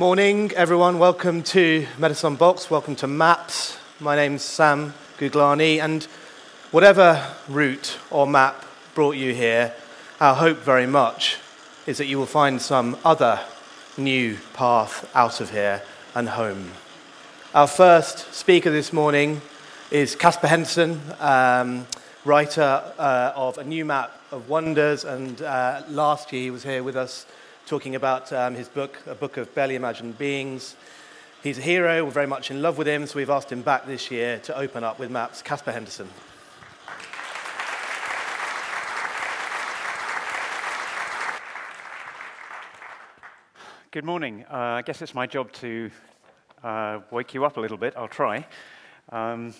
Morning, everyone. Welcome to Medicine Unboxed. Welcome to Maps. My name's Sam Guglani, and whatever route or map brought you here, our hope very much is that you will find some other new path out of here and home. Our first speaker this morning is Caspar Henderson, um, writer uh, of A New Map of Wonders, and uh, last year he was here with us talking about um, his book, A Book of Barely Imagined Beings. He's a hero, we're very much in love with him, so we've asked him back this year to open up with maps. Caspar Henderson. Good morning. Uh, I guess it's my job to uh, wake you up a little bit. I'll try. Um,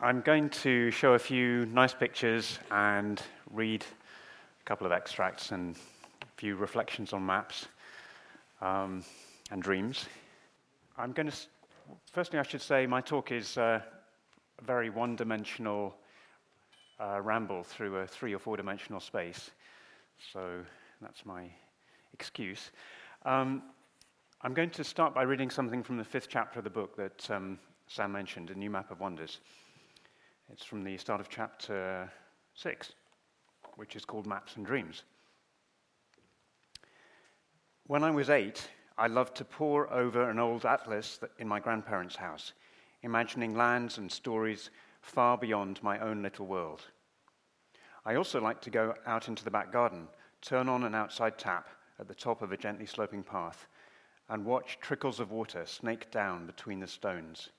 I'm going to show a few nice pictures and read a couple of extracts and few reflections on maps um, and dreams. I'm going to, firstly, I should say my talk is uh, a very one dimensional uh, ramble through a three or four dimensional space. So that's my excuse. Um, I'm going to start by reading something from the fifth chapter of the book that um, Sam mentioned, A New Map of Wonders. It's from the start of chapter six, which is called Maps and Dreams. When I was eight, I loved to pore over an old atlas in my grandparents' house, imagining lands and stories far beyond my own little world. I also liked to go out into the back garden, turn on an outside tap at the top of a gently sloping path, and watch trickles of water snake down between the stones.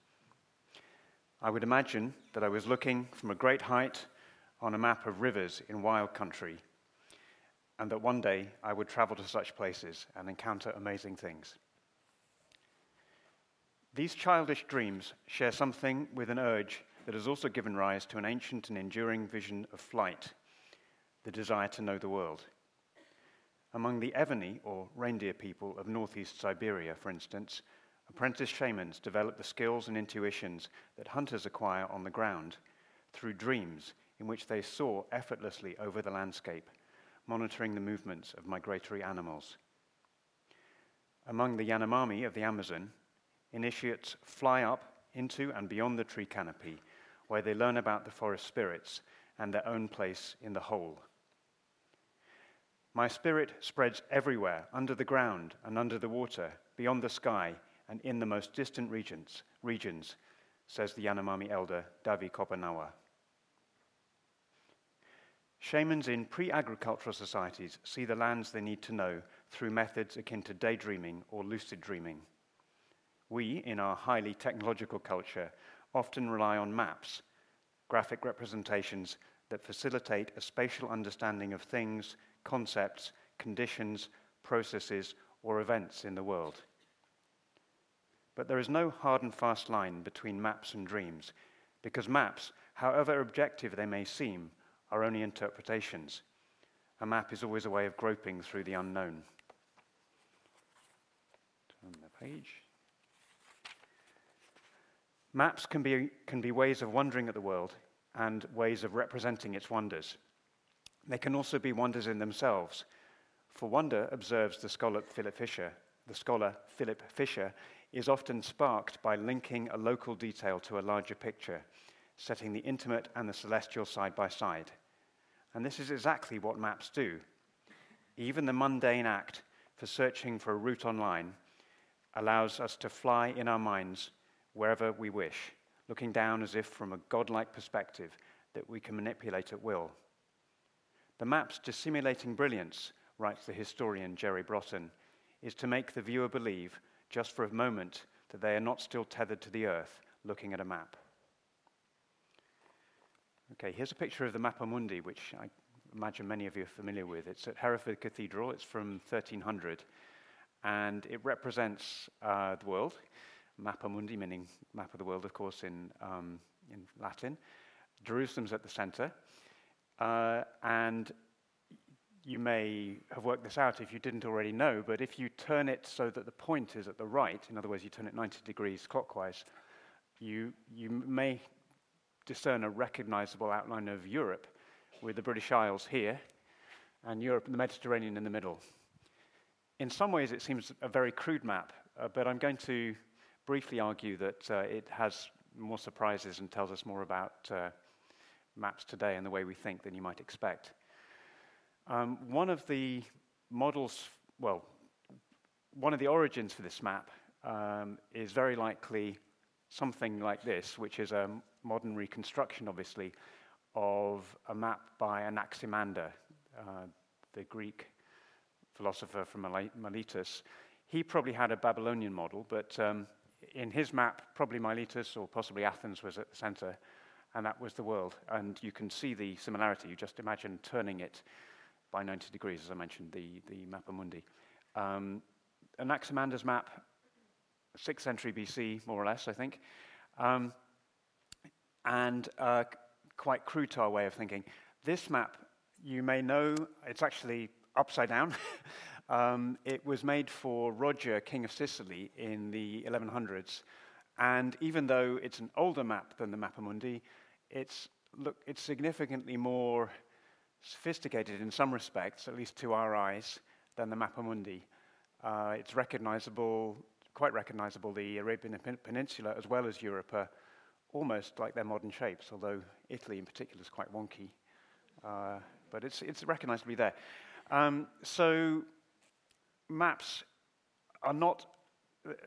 I would imagine that I was looking from a great height on a map of rivers in wild country and that one day I would travel to such places and encounter amazing things. These childish dreams share something with an urge that has also given rise to an ancient and enduring vision of flight, the desire to know the world. Among the Eveni, or reindeer people of northeast Siberia, for instance, apprentice shamans develop the skills and intuitions that hunters acquire on the ground through dreams in which they soar effortlessly over the landscape monitoring the movements of migratory animals. Among the Yanomami of the Amazon, initiates fly up into and beyond the tree canopy, where they learn about the forest spirits and their own place in the whole. My spirit spreads everywhere, under the ground and under the water, beyond the sky, and in the most distant regions, regions says the Yanomami elder Davi Kopenawa. Shamans in pre agricultural societies see the lands they need to know through methods akin to daydreaming or lucid dreaming. We, in our highly technological culture, often rely on maps, graphic representations that facilitate a spatial understanding of things, concepts, conditions, processes, or events in the world. But there is no hard and fast line between maps and dreams, because maps, however objective they may seem, are only interpretations. A map is always a way of groping through the unknown. Turn the page. Maps can be, can be ways of wondering at the world and ways of representing its wonders. They can also be wonders in themselves. For wonder, observes the scholar Philip Fisher, the scholar Philip Fisher, is often sparked by linking a local detail to a larger picture setting the intimate and the celestial side by side. And this is exactly what maps do. Even the mundane act for searching for a route online allows us to fly in our minds wherever we wish, looking down as if from a godlike perspective that we can manipulate at will. The map's dissimulating brilliance, writes the historian Jerry Brotton, is to make the viewer believe, just for a moment, that they are not still tethered to the earth looking at a map. Okay, here's a picture of the Mappa Mundi, which I imagine many of you are familiar with. It's at Hereford Cathedral, it's from 1300, and it represents uh, the world. Mappa Mundi, meaning map of the world, of course, in, um, in Latin. Jerusalem's at the center, uh, and you may have worked this out if you didn't already know, but if you turn it so that the point is at the right, in other words, you turn it 90 degrees clockwise, you, you may discern a recognizable outline of Europe with the British Isles here and Europe and the Mediterranean in the middle. in some ways, it seems a very crude map, uh, but I'm going to briefly argue that uh, it has more surprises and tells us more about uh, maps today and the way we think than you might expect. Um, one of the models, well, one of the origins for this map um, is very likely something like this, which is a modern reconstruction, obviously, of a map by Anaximander, uh, the Greek philosopher from Miletus. He probably had a Babylonian model, but um, in his map, probably Miletus or possibly Athens was at the center, and that was the world. And you can see the similarity. You just imagine turning it by 90 degrees, as I mentioned, the, the Mappa Mundi. Um, Anaximander's map, 6th century BC, more or less, I think, um, and uh, quite crude to our way of thinking. This map, you may know, it's actually upside down. um, it was made for Roger, King of Sicily, in the 1100s. And even though it's an older map than the Mappa Mundi, it's, look, it's significantly more sophisticated in some respects, at least to our eyes, than the Mappa Mundi. Uh, it's recognizable, quite recognizable, the Arabian Peninsula as well as Europe are almost like their modern shapes, although Italy in particular is quite wonky. Uh, but it's, it's recognizably there. Um, so maps are not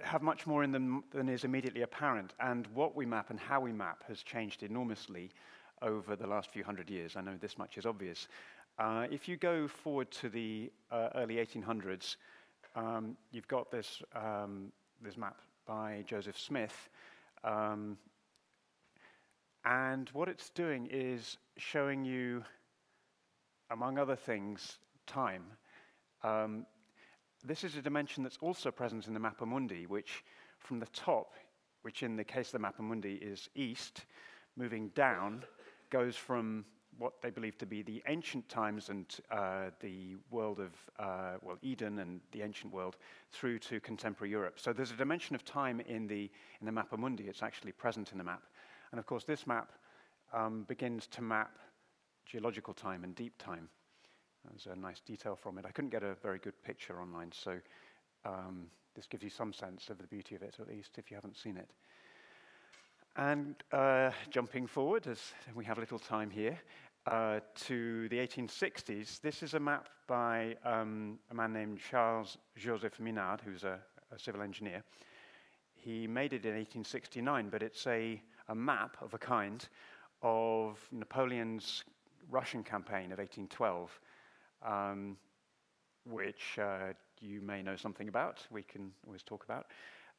have much more in them than is immediately apparent, and what we map and how we map has changed enormously over the last few hundred years. I know this much is obvious. Uh, if you go forward to the uh, early 1800s, um, you've got this, um, this map by Joseph Smith. Um, and what it's doing is showing you, among other things, time. Um, this is a dimension that's also present in the Mappa Mundi, which from the top, which in the case of the Mappa Mundi is east, moving down, goes from what they believe to be the ancient times and uh, the world of, uh, well, Eden and the ancient world through to contemporary Europe. So there's a dimension of time in the, in the Mappa Mundi. It's actually present in the map. And of course, this map um, begins to map geological time and deep time. There's a nice detail from it. I couldn't get a very good picture online, so um, this gives you some sense of the beauty of it, at least, if you haven't seen it. And uh, jumping forward, as we have little time here, uh, to the 1860s, this is a map by um, a man named Charles Joseph Minard, who's a, a, civil engineer. He made it in 1869, but it's a, a map of a kind of Napoleon's Russian campaign of 1812 um, which uh, you may know something about, we can always talk about.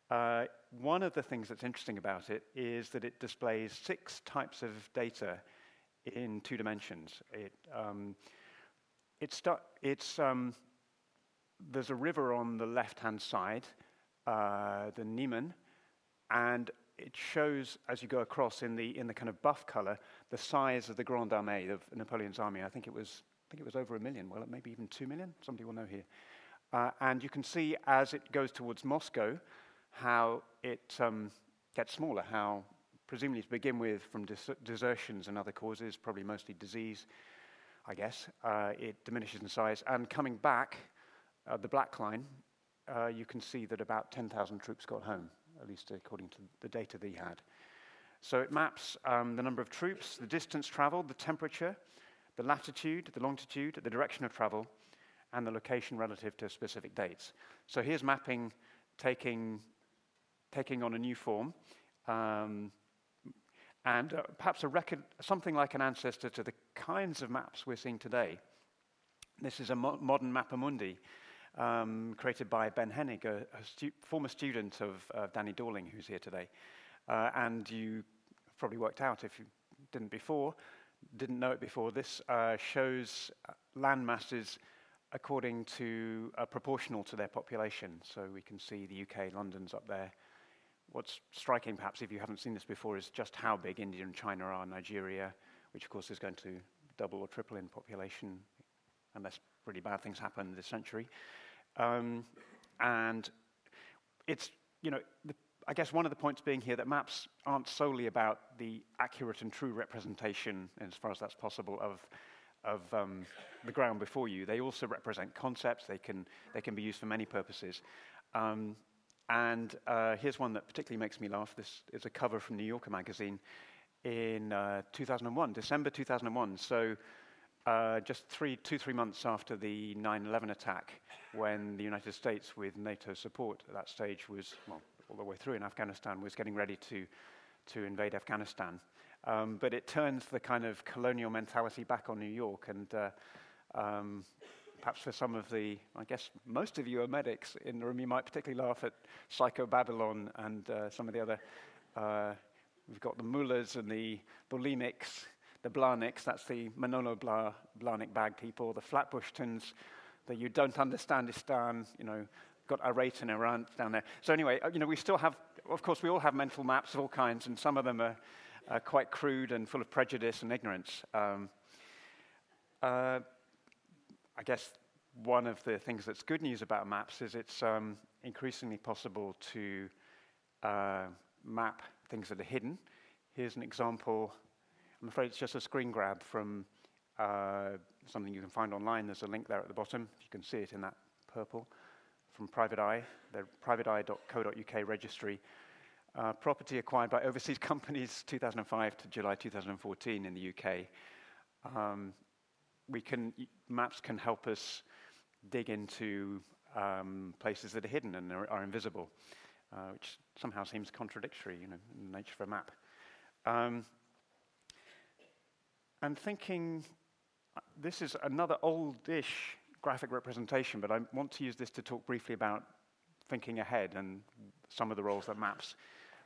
Uh, one of the things that's interesting about it is that it displays six types of data in two dimensions. It, um, it's, it's um, there's a river on the left-hand side, uh, the Niemen, and it shows, as you go across in the, in the kind of buff color, the size of the Grande Armée of Napoleon's army. I think it was I think it was over a million, well, maybe even two million. Somebody will know here. Uh, and you can see as it goes towards Moscow how it um, gets smaller, how presumably to begin with from des- desertions and other causes, probably mostly disease, I guess, uh, it diminishes in size. And coming back, uh, the black line, uh, you can see that about 10,000 troops got home, at least according to the data that he had. So it maps um, the number of troops, the distance traveled, the temperature, the latitude, the longitude, the direction of travel, and the location relative to specific dates. So here's mapping taking, taking on a new form, um, and uh, perhaps record, something like an ancestor to the kinds of maps we're seeing today. This is a mo- modern Mappa Mundi um, created by Ben Hennig, a, a stu- former student of uh, Danny Dorling, who's here today. Uh, and you probably worked out, if you didn't before, didn't know it before, this uh, shows uh, land masses according to uh, proportional to their population. So we can see the UK, London's up there. What's striking, perhaps, if you haven't seen this before, is just how big India and China are, Nigeria, which of course is going to double or triple in population unless really bad things happen this century. Um, and it's, you know, the I guess one of the points being here that maps aren't solely about the accurate and true representation, as far as that's possible, of of um, the ground before you. They also represent concepts. They can, they can be used for many purposes. Um, and uh, here's one that particularly makes me laugh. This is a cover from New Yorker magazine in uh, 2001, December 2001. So uh, just three, two, three months after the 9 11 attack, when the United States, with NATO support at that stage, was, well, all the way through in Afghanistan, was getting ready to, to invade Afghanistan. Um, but it turns the kind of colonial mentality back on New York. And uh, um, perhaps for some of the, I guess most of you are medics in the room, you might particularly laugh at Psycho Babylon and uh, some of the other. Uh, we've got the mullahs and the bulimics the Blarnicks, that's the Manolo Blar, Blahnik bag people, the Flatbushtons, the You Don't Understand Understandistan, you know, got Arate and Iran down there. So anyway, uh, you know, we still have, of course, we all have mental maps of all kinds, and some of them are, are quite crude and full of prejudice and ignorance. Um, uh, I guess one of the things that's good news about maps is it's um, increasingly possible to uh, map things that are hidden. Here's an example I'm afraid it's just a screen grab from uh, something you can find online. There's a link there at the bottom. You can see it in that purple from Private Eye, the privateeye.co.uk registry. Uh, property acquired by overseas companies 2005 to July 2014 in the UK. Um, we can, maps can help us dig into um, places that are hidden and are, are invisible, uh, which somehow seems contradictory, you know, in the nature of a map. Um, and thinking this is another oldish graphic representation, but I want to use this to talk briefly about thinking ahead and some of the roles that maps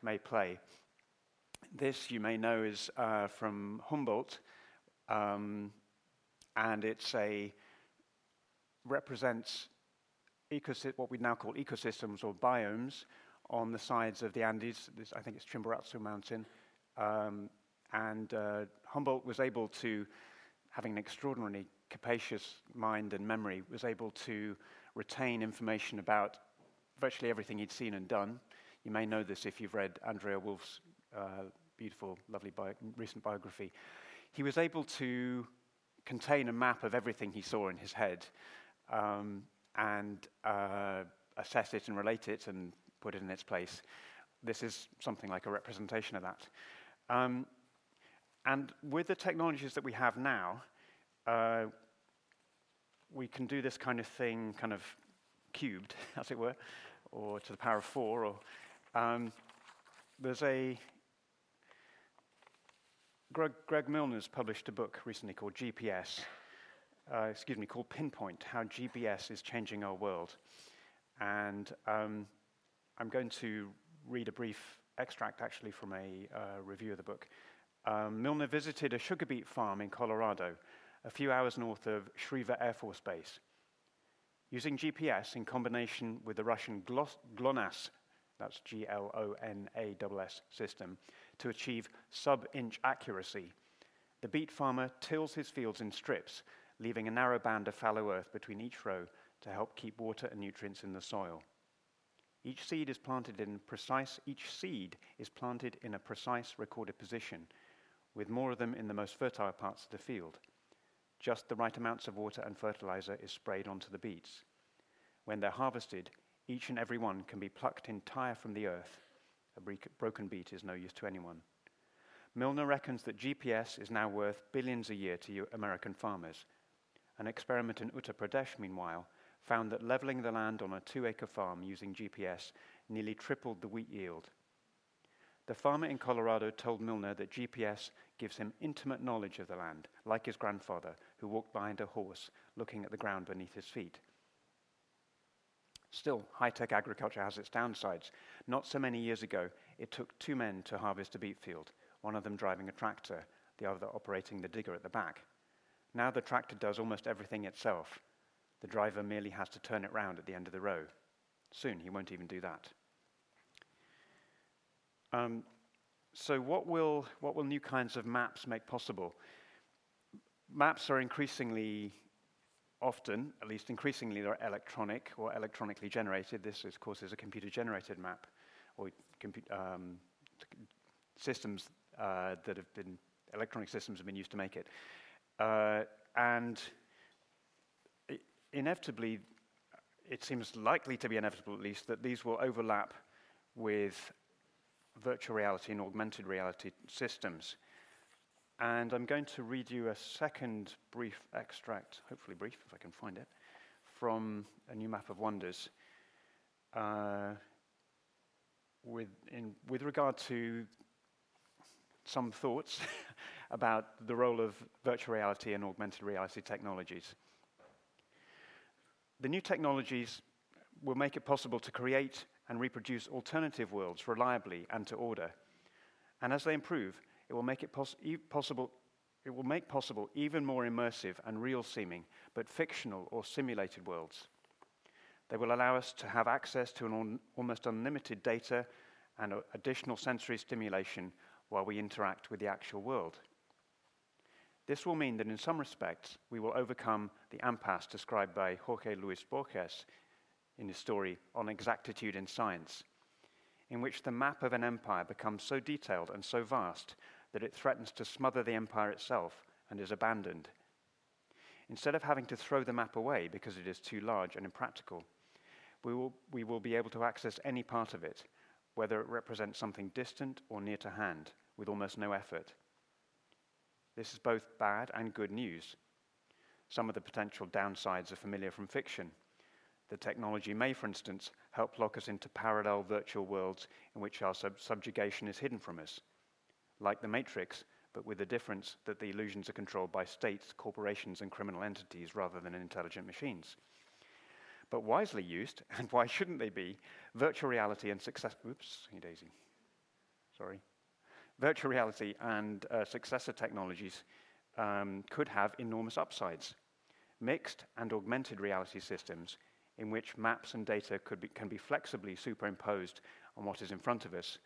may play. This, you may know, is uh, from Humboldt, um, and it's a represents what we now call ecosystems or biomes on the sides of the Andes. This, I think it's Chimborazo Mountain. Um, and uh, Humboldt was able to, having an extraordinarily capacious mind and memory, was able to retain information about virtually everything he'd seen and done. You may know this if you've read Andrea Wulf's uh, beautiful, lovely bio- recent biography. He was able to contain a map of everything he saw in his head um, and uh, assess it and relate it and put it in its place. This is something like a representation of that. Um, and with the technologies that we have now, uh, we can do this kind of thing kind of cubed, as it were, or to the power of four. Or, um, there's a Greg, Greg Milner's published a book recently called GPS, uh, excuse me, called Pinpoint How GPS is Changing Our World. And um, I'm going to read a brief extract actually from a uh, review of the book um, Milner visited a sugar beet farm in Colorado, a few hours north of Schriever Air Force Base. Using GPS in combination with the Russian GLONASS, that's G L O N A S S system, to achieve sub inch accuracy, the beet farmer tills his fields in strips, leaving a narrow band of fallow earth between each row to help keep water and nutrients in the soil. Each seed is planted in precise each seed is planted in a precise recorded position with more of them in the most fertile parts of the field. Just the right amounts of water and fertilizer is sprayed onto the beets. When they're harvested, each and every one can be plucked entire from the earth. A broken beet is no use to anyone. Milner reckons that GPS is now worth billions a year to American farmers. An experiment in Uttar Pradesh, meanwhile, found that leveling the land on a two acre farm using GPS nearly tripled the wheat yield. The farmer in Colorado told Milner that GPS gives him intimate knowledge of the land, like his grandfather, who walked behind a horse, looking at the ground beneath his feet. Still, high tech agriculture has its downsides. Not so many years ago, it took two men to harvest a beet field, one of them driving a tractor, the other operating the digger at the back. Now the tractor does almost everything itself. The driver merely has to turn it round at the end of the row. Soon he won't even do that. Um, so, what will, what will new kinds of maps make possible? Maps are increasingly often, at least increasingly, they're electronic or electronically generated. This, of course, is a computer generated map, or compu- um, systems uh, that have been, electronic systems have been used to make it. Uh, and inevitably, it seems likely to be inevitable at least, that these will overlap with virtual reality and augmented reality systems. And I'm going to read you a second brief extract, hopefully brief if I can find it, from a new map of wonders. Uh, with, in, with regard to some thoughts about the role of virtual reality and augmented reality technologies. The new technologies will make it possible to create and reproduce alternative worlds reliably and to order. And as they improve, it will make it e- possible it will make possible even more immersive and real seeming, but fictional or simulated worlds. They will allow us to have access to an un- almost unlimited data and additional sensory stimulation while we interact with the actual world. This will mean that in some respects, we will overcome the impasse described by Jorge Luis Borges in his story On Exactitude in Science, in which the map of an empire becomes so detailed and so vast that it threatens to smother the empire itself and is abandoned. Instead of having to throw the map away because it is too large and impractical, we will, we will be able to access any part of it, whether it represents something distant or near to hand, with almost no effort. This is both bad and good news. Some of the potential downsides are familiar from fiction. The technology may, for instance, help lock us into parallel virtual worlds in which our sub- subjugation is hidden from us, like the Matrix, but with the difference that the illusions are controlled by states, corporations, and criminal entities rather than intelligent machines. But wisely used, and why shouldn't they be, virtual reality and success. Oops, hey Daisy. Sorry virtual reality and uh, successor technologies um, could have enormous upsides. Mixed and augmented reality systems in which maps and data be, can be flexibly superimposed on what is in front of us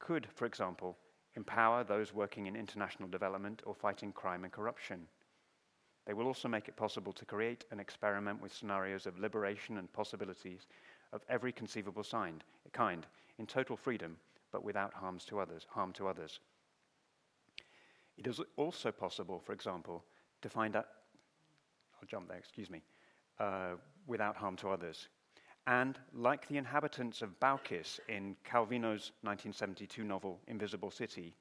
could, for example, empower those working in international development or fighting crime and corruption. They will also make it possible to create and experiment with scenarios of liberation and possibilities of every conceivable kind in total freedom but without harms to others, harm to others. It is also possible, for example, to find out, I'll jump there, excuse me, uh, without harm to others. And like the inhabitants of Baucis in Calvino's 1972 novel Invisible City,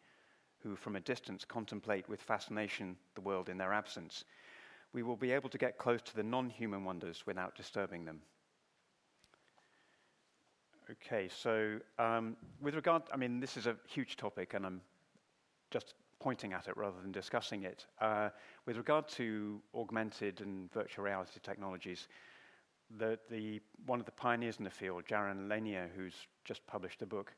who from a distance contemplate with fascination the world in their absence, we will be able to get close to the non human wonders without disturbing them. Okay, so um, with regard, I mean, this is a huge topic, and I'm just pointing at it rather than discussing it. Uh, with regard to augmented and virtual reality technologies, the, the, one of the pioneers in the field, Jaron Lanier, who's just published a book,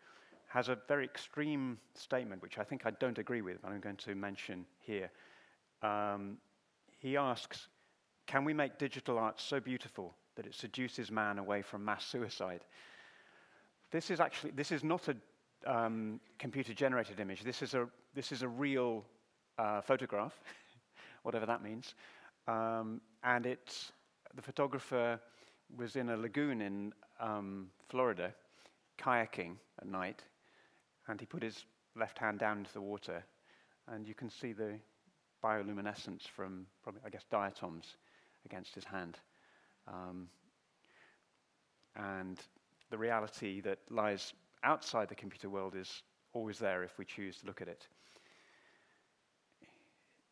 has a very extreme statement, which I think I don't agree with, but I'm going to mention here. Um, he asks, can we make digital art so beautiful that it seduces man away from mass suicide? This is actually, this is not a um, computer-generated image. This is a, this is a real uh, photograph, whatever that means. Um, and it's, the photographer was in a lagoon in um, Florida, kayaking at night, and he put his left hand down into the water, and you can see the bioluminescence from, probably, I guess, diatoms against his hand. Um, and the reality that lies outside the computer world is always there if we choose to look at it.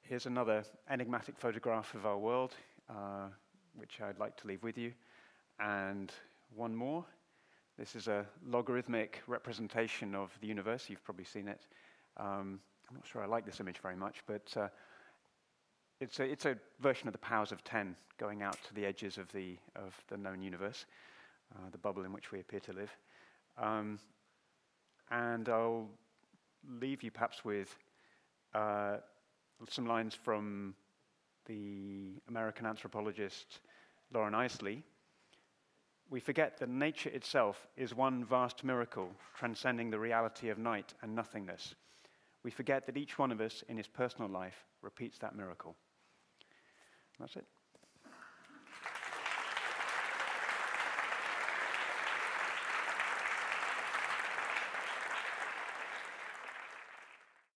Here's another enigmatic photograph of our world, uh, which I'd like to leave with you. And one more. This is a logarithmic representation of the universe. You've probably seen it. Um, I'm not sure I like this image very much, but uh, it's, a, it's a version of the powers of 10 going out to the edges of the, of the known universe uh, the bubble in which we appear to live. Um, and I'll leave you perhaps with uh, some lines from the American anthropologist Loren Eiseley. We forget that nature itself is one vast miracle, transcending the reality of night and nothingness. We forget that each one of us in his personal life repeats that miracle. That's it.